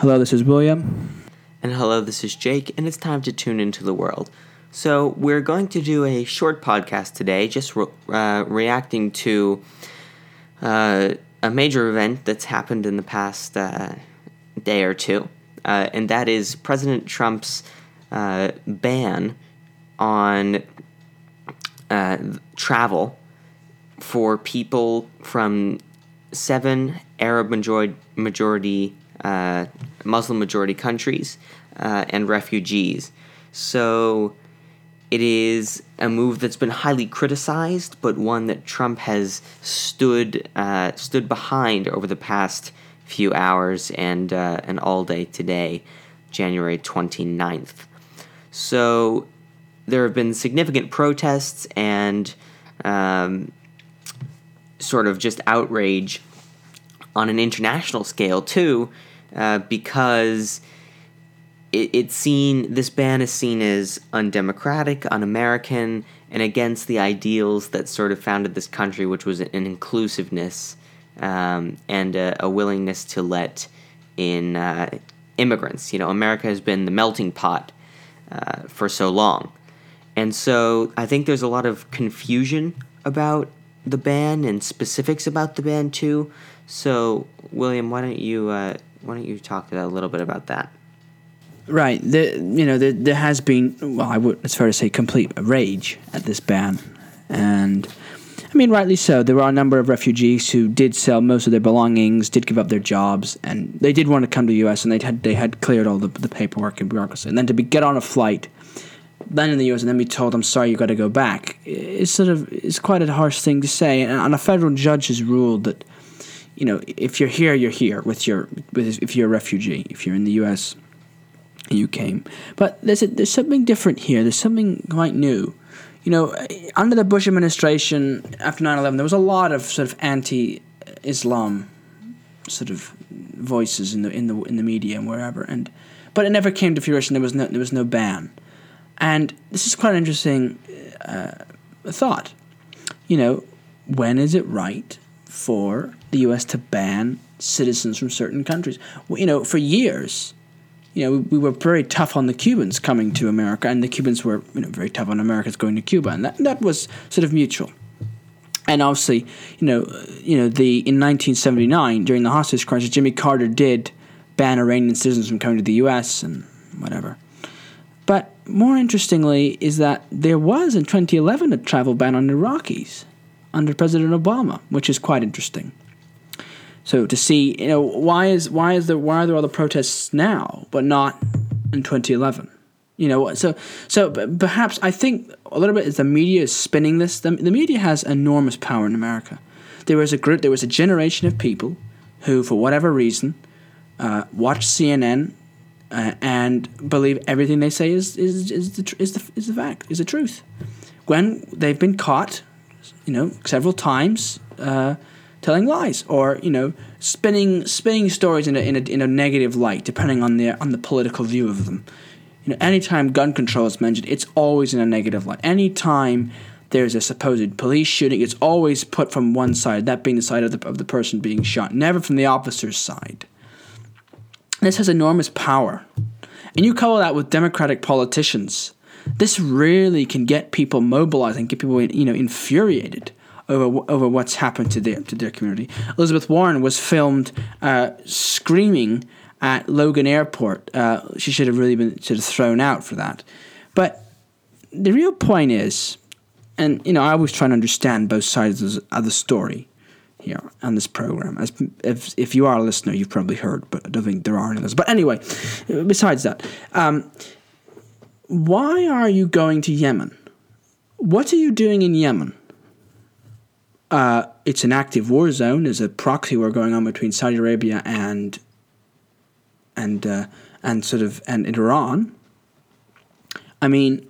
Hello, this is William. And hello, this is Jake, and it's time to tune into the world. So, we're going to do a short podcast today, just re- uh, reacting to uh, a major event that's happened in the past uh, day or two, uh, and that is President Trump's uh, ban on uh, travel for people from seven Arab majority, Muslim majority countries uh, and refugees. So it is a move that's been highly criticized, but one that Trump has stood uh, stood behind over the past few hours and uh, and all day today, January 29th. So there have been significant protests and um, sort of just outrage on an international scale too, uh, because it, it's seen this ban is seen as undemocratic, un-American, and against the ideals that sort of founded this country, which was an inclusiveness um, and a, a, willingness to let in uh, immigrants. You know, America has been the melting pot uh, for so long. And so I think there's a lot of confusion about the ban and specifics about the ban too. So, William, why don't you uh, why don't you talk a little bit about that? Right. There, you know, there, there has been well, I would it's fair to say complete rage at this ban, and I mean, rightly so. There are a number of refugees who did sell most of their belongings, did give up their jobs, and they did want to come to the U.S. and they had they had cleared all the, the paperwork and bureaucracy, and then to be get on a flight land in the US and then be told, I'm sorry, you got to go back, it's sort of, it's quite a harsh thing to say. And a federal judge has ruled that, you know, if you're here, you're here with your, with, if you're a refugee, if you're in the US, you came. But there's, a, there's something different here. There's something quite new. You know, under the Bush administration after 9 11, there was a lot of sort of anti Islam sort of voices in the, in, the, in the media and wherever. And, but it never came to fruition. There was no, there was no ban. And this is quite an interesting uh, thought. You know, when is it right for the U.S. to ban citizens from certain countries? You know, for years, you know, we, we, were very tough on the Cubans coming to America, and the Cubans were you know very tough on Americans going to Cuba, and that that was sort of mutual. And obviously, you know, you know, the in 1979 during the hostage crisis, Jimmy Carter did ban Iranian citizens from coming to the U.S. and whatever. But more interestingly, is that there was in 2011 a travel ban on Iraqis under President Obama, which is quite interesting. So to see, you know, why is why is there why are there all the protests now, but not in 2011? You know, so so perhaps I think a little bit is the media is spinning this. The, the media has enormous power in America. There was a group, there was a generation of people who, for whatever reason, uh, watched CNN uh, and believe everything they say is is is the is the is the fact is the truth. When they've been caught, you know, several times uh, telling lies or you know spinning spinning stories in a, in a in a negative light, depending on the on the political view of them. You know, anytime gun control is mentioned, it's always in a negative light. Anytime there's a supposed police shooting, it's always put from one side, that being the side of the, of the person being shot, never from the officer's side. This has enormous power. And you couple that with Democratic politicians. This really can get people mobilized and get people, you know, infuriated over over what's happened to their to their community. Elizabeth Warren was filmed uh, screaming at Logan Airport. Uh, she should have really been sort of thrown out for that. But the real point is, and you know, I always try and understand both sides of the story here on this program. As if if you are a listener, you've probably heard, but I don't think there are any others. But anyway, besides that, um, why are you going to Yemen? What are you doing in Yemen? Uh, it's an active war zone. There's a proxy war going on between Saudi Arabia and and uh, and sort of and Iran. I mean,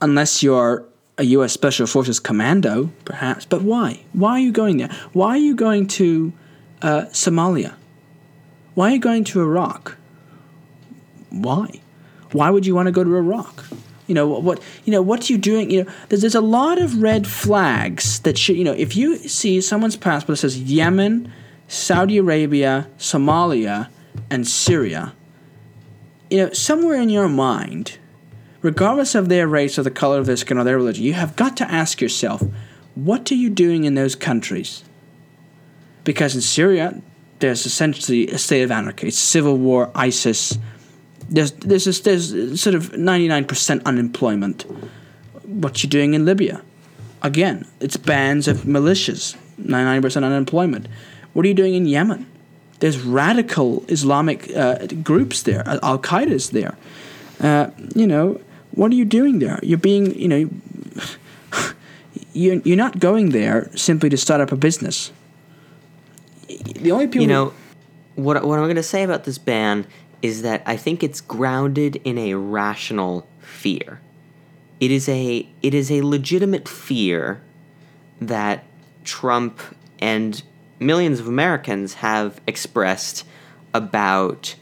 unless you're a U.S. Special Forces commando, perhaps. But why? Why are you going there? Why are you going to uh, Somalia? Why are you going to Iraq? Why? Why would you want to go to Iraq? You know what? You know what are you doing? You know, there's, there's a lot of red flags that should. You know, if you see someone's passport that says Yemen, Saudi Arabia, Somalia, and Syria, you know, somewhere in your mind, regardless of their race or the color of their skin or their religion, you have got to ask yourself, what are you doing in those countries? Because in Syria, there's essentially a state of anarchy. It's civil war, ISIS. There's there's this, there's sort of 99% unemployment. What you doing in Libya? Again, it's bands of militias, 99% unemployment. What are you doing in Yemen? There's radical Islamic uh, groups there. Al Qaeda is there. Uh, you know, what are you doing there? You're being, you know, you're, you're not going there simply to start up a business. The only people. You know, what, what I'm going to say about this ban is that I think it's grounded in a rational fear. It is a it is a legitimate fear that Trump and millions of Americans have expressed about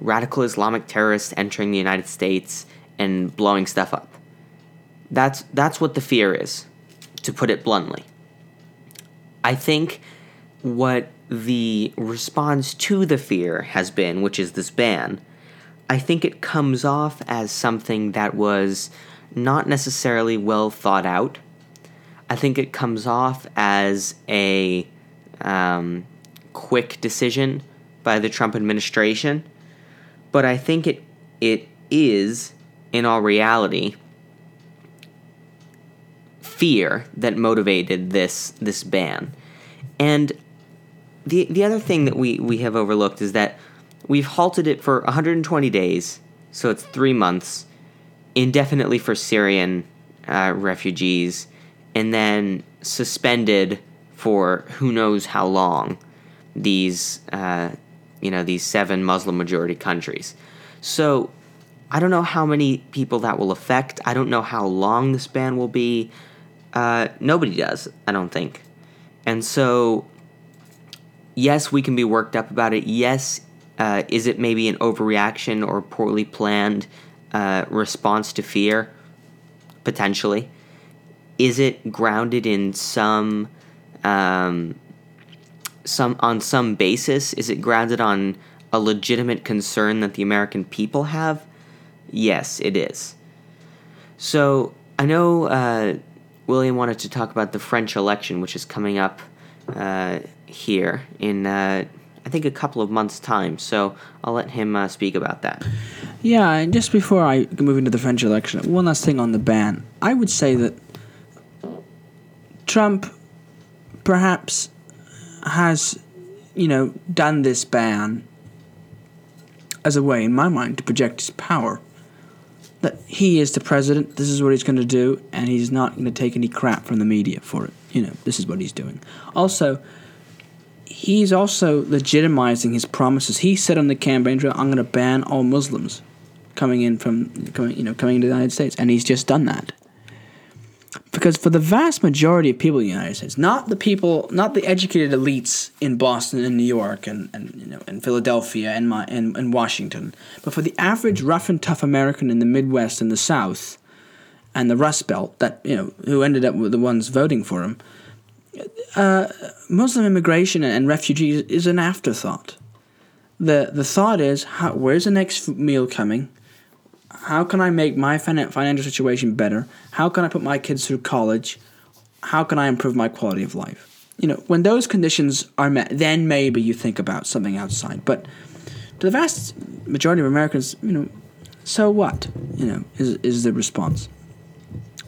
radical Islamic terrorists entering the United States and blowing stuff up. That's that's what the fear is, to put it bluntly. I think what the response to the fear has been, which is this ban, I think it comes off as something that was not necessarily well thought out. I think it comes off as a um, quick decision by the Trump administration, but I think it it is in all reality fear that motivated this this ban. And the the other thing that we, we have overlooked is that we've halted it for 120 days, so it's three months, indefinitely for Syrian uh, refugees, and then suspended for who knows how long these uh, you know these seven Muslim majority countries. So I don't know how many people that will affect. I don't know how long this ban will be. Uh, nobody does, I don't think. And so, yes, we can be worked up about it. Yes, uh, is it maybe an overreaction or poorly planned uh, response to fear? Potentially. Is it grounded in some, um, some on some basis? Is it grounded on a legitimate concern that the American people have? Yes, it is. So I know uh, William wanted to talk about the French election, which is coming up uh, here in, uh, I think, a couple of months' time. So I'll let him uh, speak about that. Yeah, and just before I move into the French election, one last thing on the ban. I would say that Trump perhaps has, you know, done this ban as a way, in my mind, to project his power that he is the president, this is what he's going to do, and he's not going to take any crap from the media for it. You know, this is what he's doing. Also, he's also legitimizing his promises. He said on the campaign trail, "I'm going to ban all Muslims coming in from coming, you know, coming into the United States," and he's just done that because for the vast majority of people in the United States, not the people, not the educated elites in Boston and New York and, and you know in Philadelphia and my and, and Washington, but for the average rough and tough American in the Midwest and the South, and the Rust Belt that you know who ended up with the ones voting for him, uh, Muslim immigration and refugees is an afterthought. the The thought is, how, where's the next meal coming? how can I make my financial situation better? How can I put my kids through college? How can I improve my quality of life? You know, when those conditions are met, then maybe you think about something outside. But to the vast majority of Americans, you know, so what? You know, is is the response.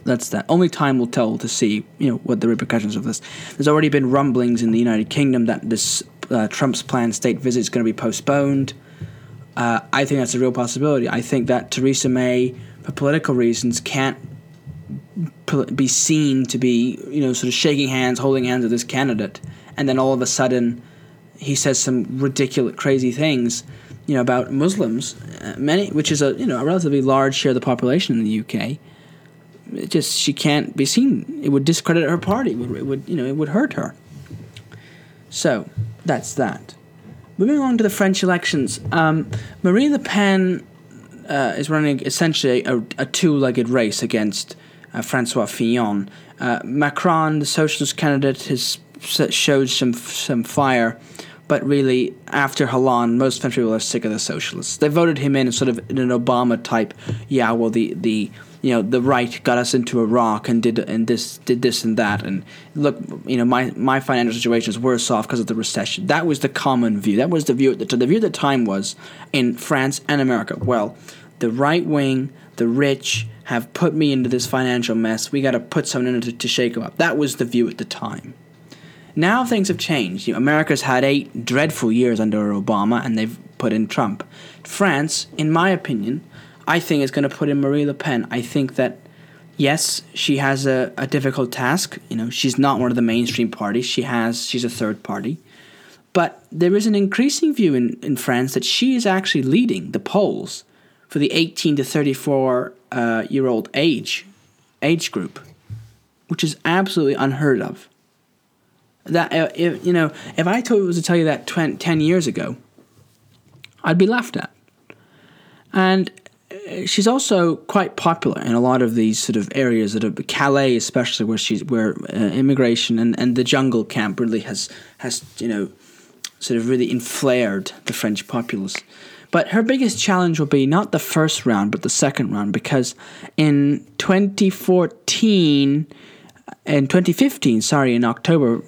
That's that. Only time will tell to see, you know, what the repercussions of this. There's already been rumblings in the United Kingdom that this uh, Trump's planned state visit is going to be postponed. Uh, I think that's a real possibility. I think that Theresa May, for political reasons, can't be seen to be, you know, sort of shaking hands, holding hands with this candidate, and then all of a sudden, he says some ridiculous, crazy things, you know, about Muslims, uh, many, which is a you know a relatively large share of the population in the UK. It just she can't be seen. It would discredit her party. It would, it would you know it would hurt her. So that's that. Moving on to the French elections, um, Marine Le Pen uh, is running essentially a, a two-legged race against uh, Francois Fillon. Uh, Macron, the socialist candidate, has showed some some fire, But really, after Hollande, most French people are sick of the socialists. They voted him in sort of in an Obama type. Yeah, well, the the you know the right got us into Iraq and did and this did this and that and look you know my my financial situation is worse off because of the recession. That was the common view. That was the view at the the view at the time was in France and America. Well, the right wing, the rich have put me into this financial mess. We got to put someone in to, to shake them up. That was the view at the time. Now things have changed. You know, America's had eight dreadful years under Obama, and they've put in Trump. France, in my opinion, I think is going to put in Marie Le Pen. I think that yes, she has a, a difficult task. You know, she's not one of the mainstream parties. She has she's a third party. But there is an increasing view in, in France that she is actually leading the polls for the 18 to 34 uh, year old age age group, which is absolutely unheard of. That uh, if you know, if I told was to tell you that 20, 10 years ago, I'd be laughed at. And she's also quite popular in a lot of these sort of areas that are Calais, especially where she's where uh, immigration and, and the jungle camp really has has you know sort of really inflared the French populace. But her biggest challenge will be not the first round, but the second round, because in 2014, in 2015, sorry, in October,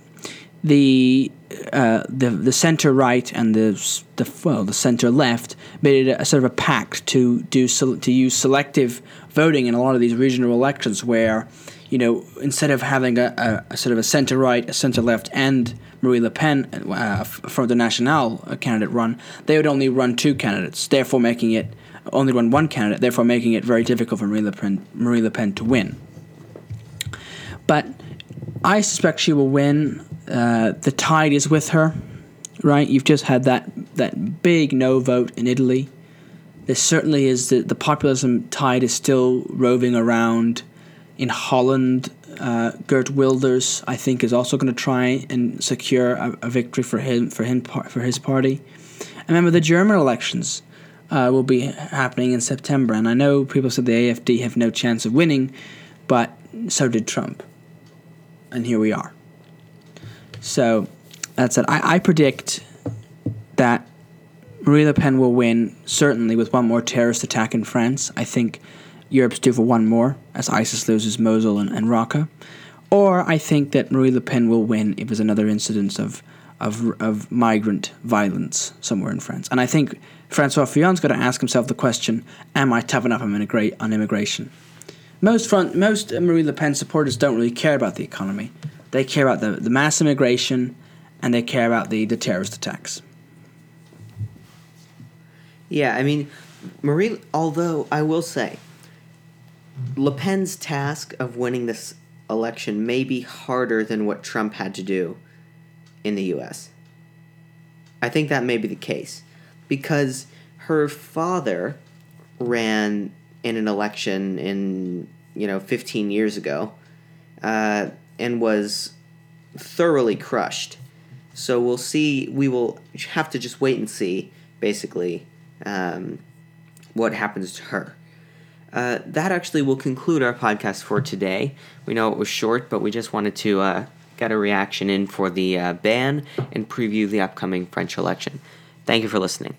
the uh, the the center right and the the well the center left made it a, a sort of a pact to do to use selective voting in a lot of these regional elections where you know instead of having a, a, a sort of a center right a center left and Marie Le Pen uh, for the National candidate run they would only run two candidates therefore making it only run one candidate therefore making it very difficult for Marie Le Pen Marie Le Pen to win. But I suspect she will win uh, the tide is with her, right? You've just had that that big no vote in Italy. There certainly is the, the populism tide is still roving around in Holland. Uh, Geert Wilders, I think, is also going to try and secure a, a, victory for him for him for his party. And remember, the German elections uh, will be happening in September, and I know people said the AFD have no chance of winning, but so did Trump, and here we are. So that's it. I, I predict that Marie Le Pen will win, certainly with one more terrorist attack in France. I think Europe's due for one more as ISIS loses Mosul and, and Raqqa. Or I think that Marie Le Pen will win if there's another incident of, of, of migrant violence somewhere in France. And I think Francois Fillon's got to ask himself the question Am I tough enough on, immigration? Most, front, most Marie Le Pen supporters don't really care about the economy. They care about the, the mass immigration and they care about the, the terrorist attacks. Yeah, I mean, Marie, although I will say, Le Pen's task of winning this election may be harder than what Trump had to do in the US. I think that may be the case because her father ran in an election in, you know, 15 years ago. Uh, and was thoroughly crushed. So we'll see. We will have to just wait and see, basically, um, what happens to her. Uh, that actually will conclude our podcast for today. We know it was short, but we just wanted to uh, get a reaction in for the uh, ban and preview the upcoming French election. Thank you for listening.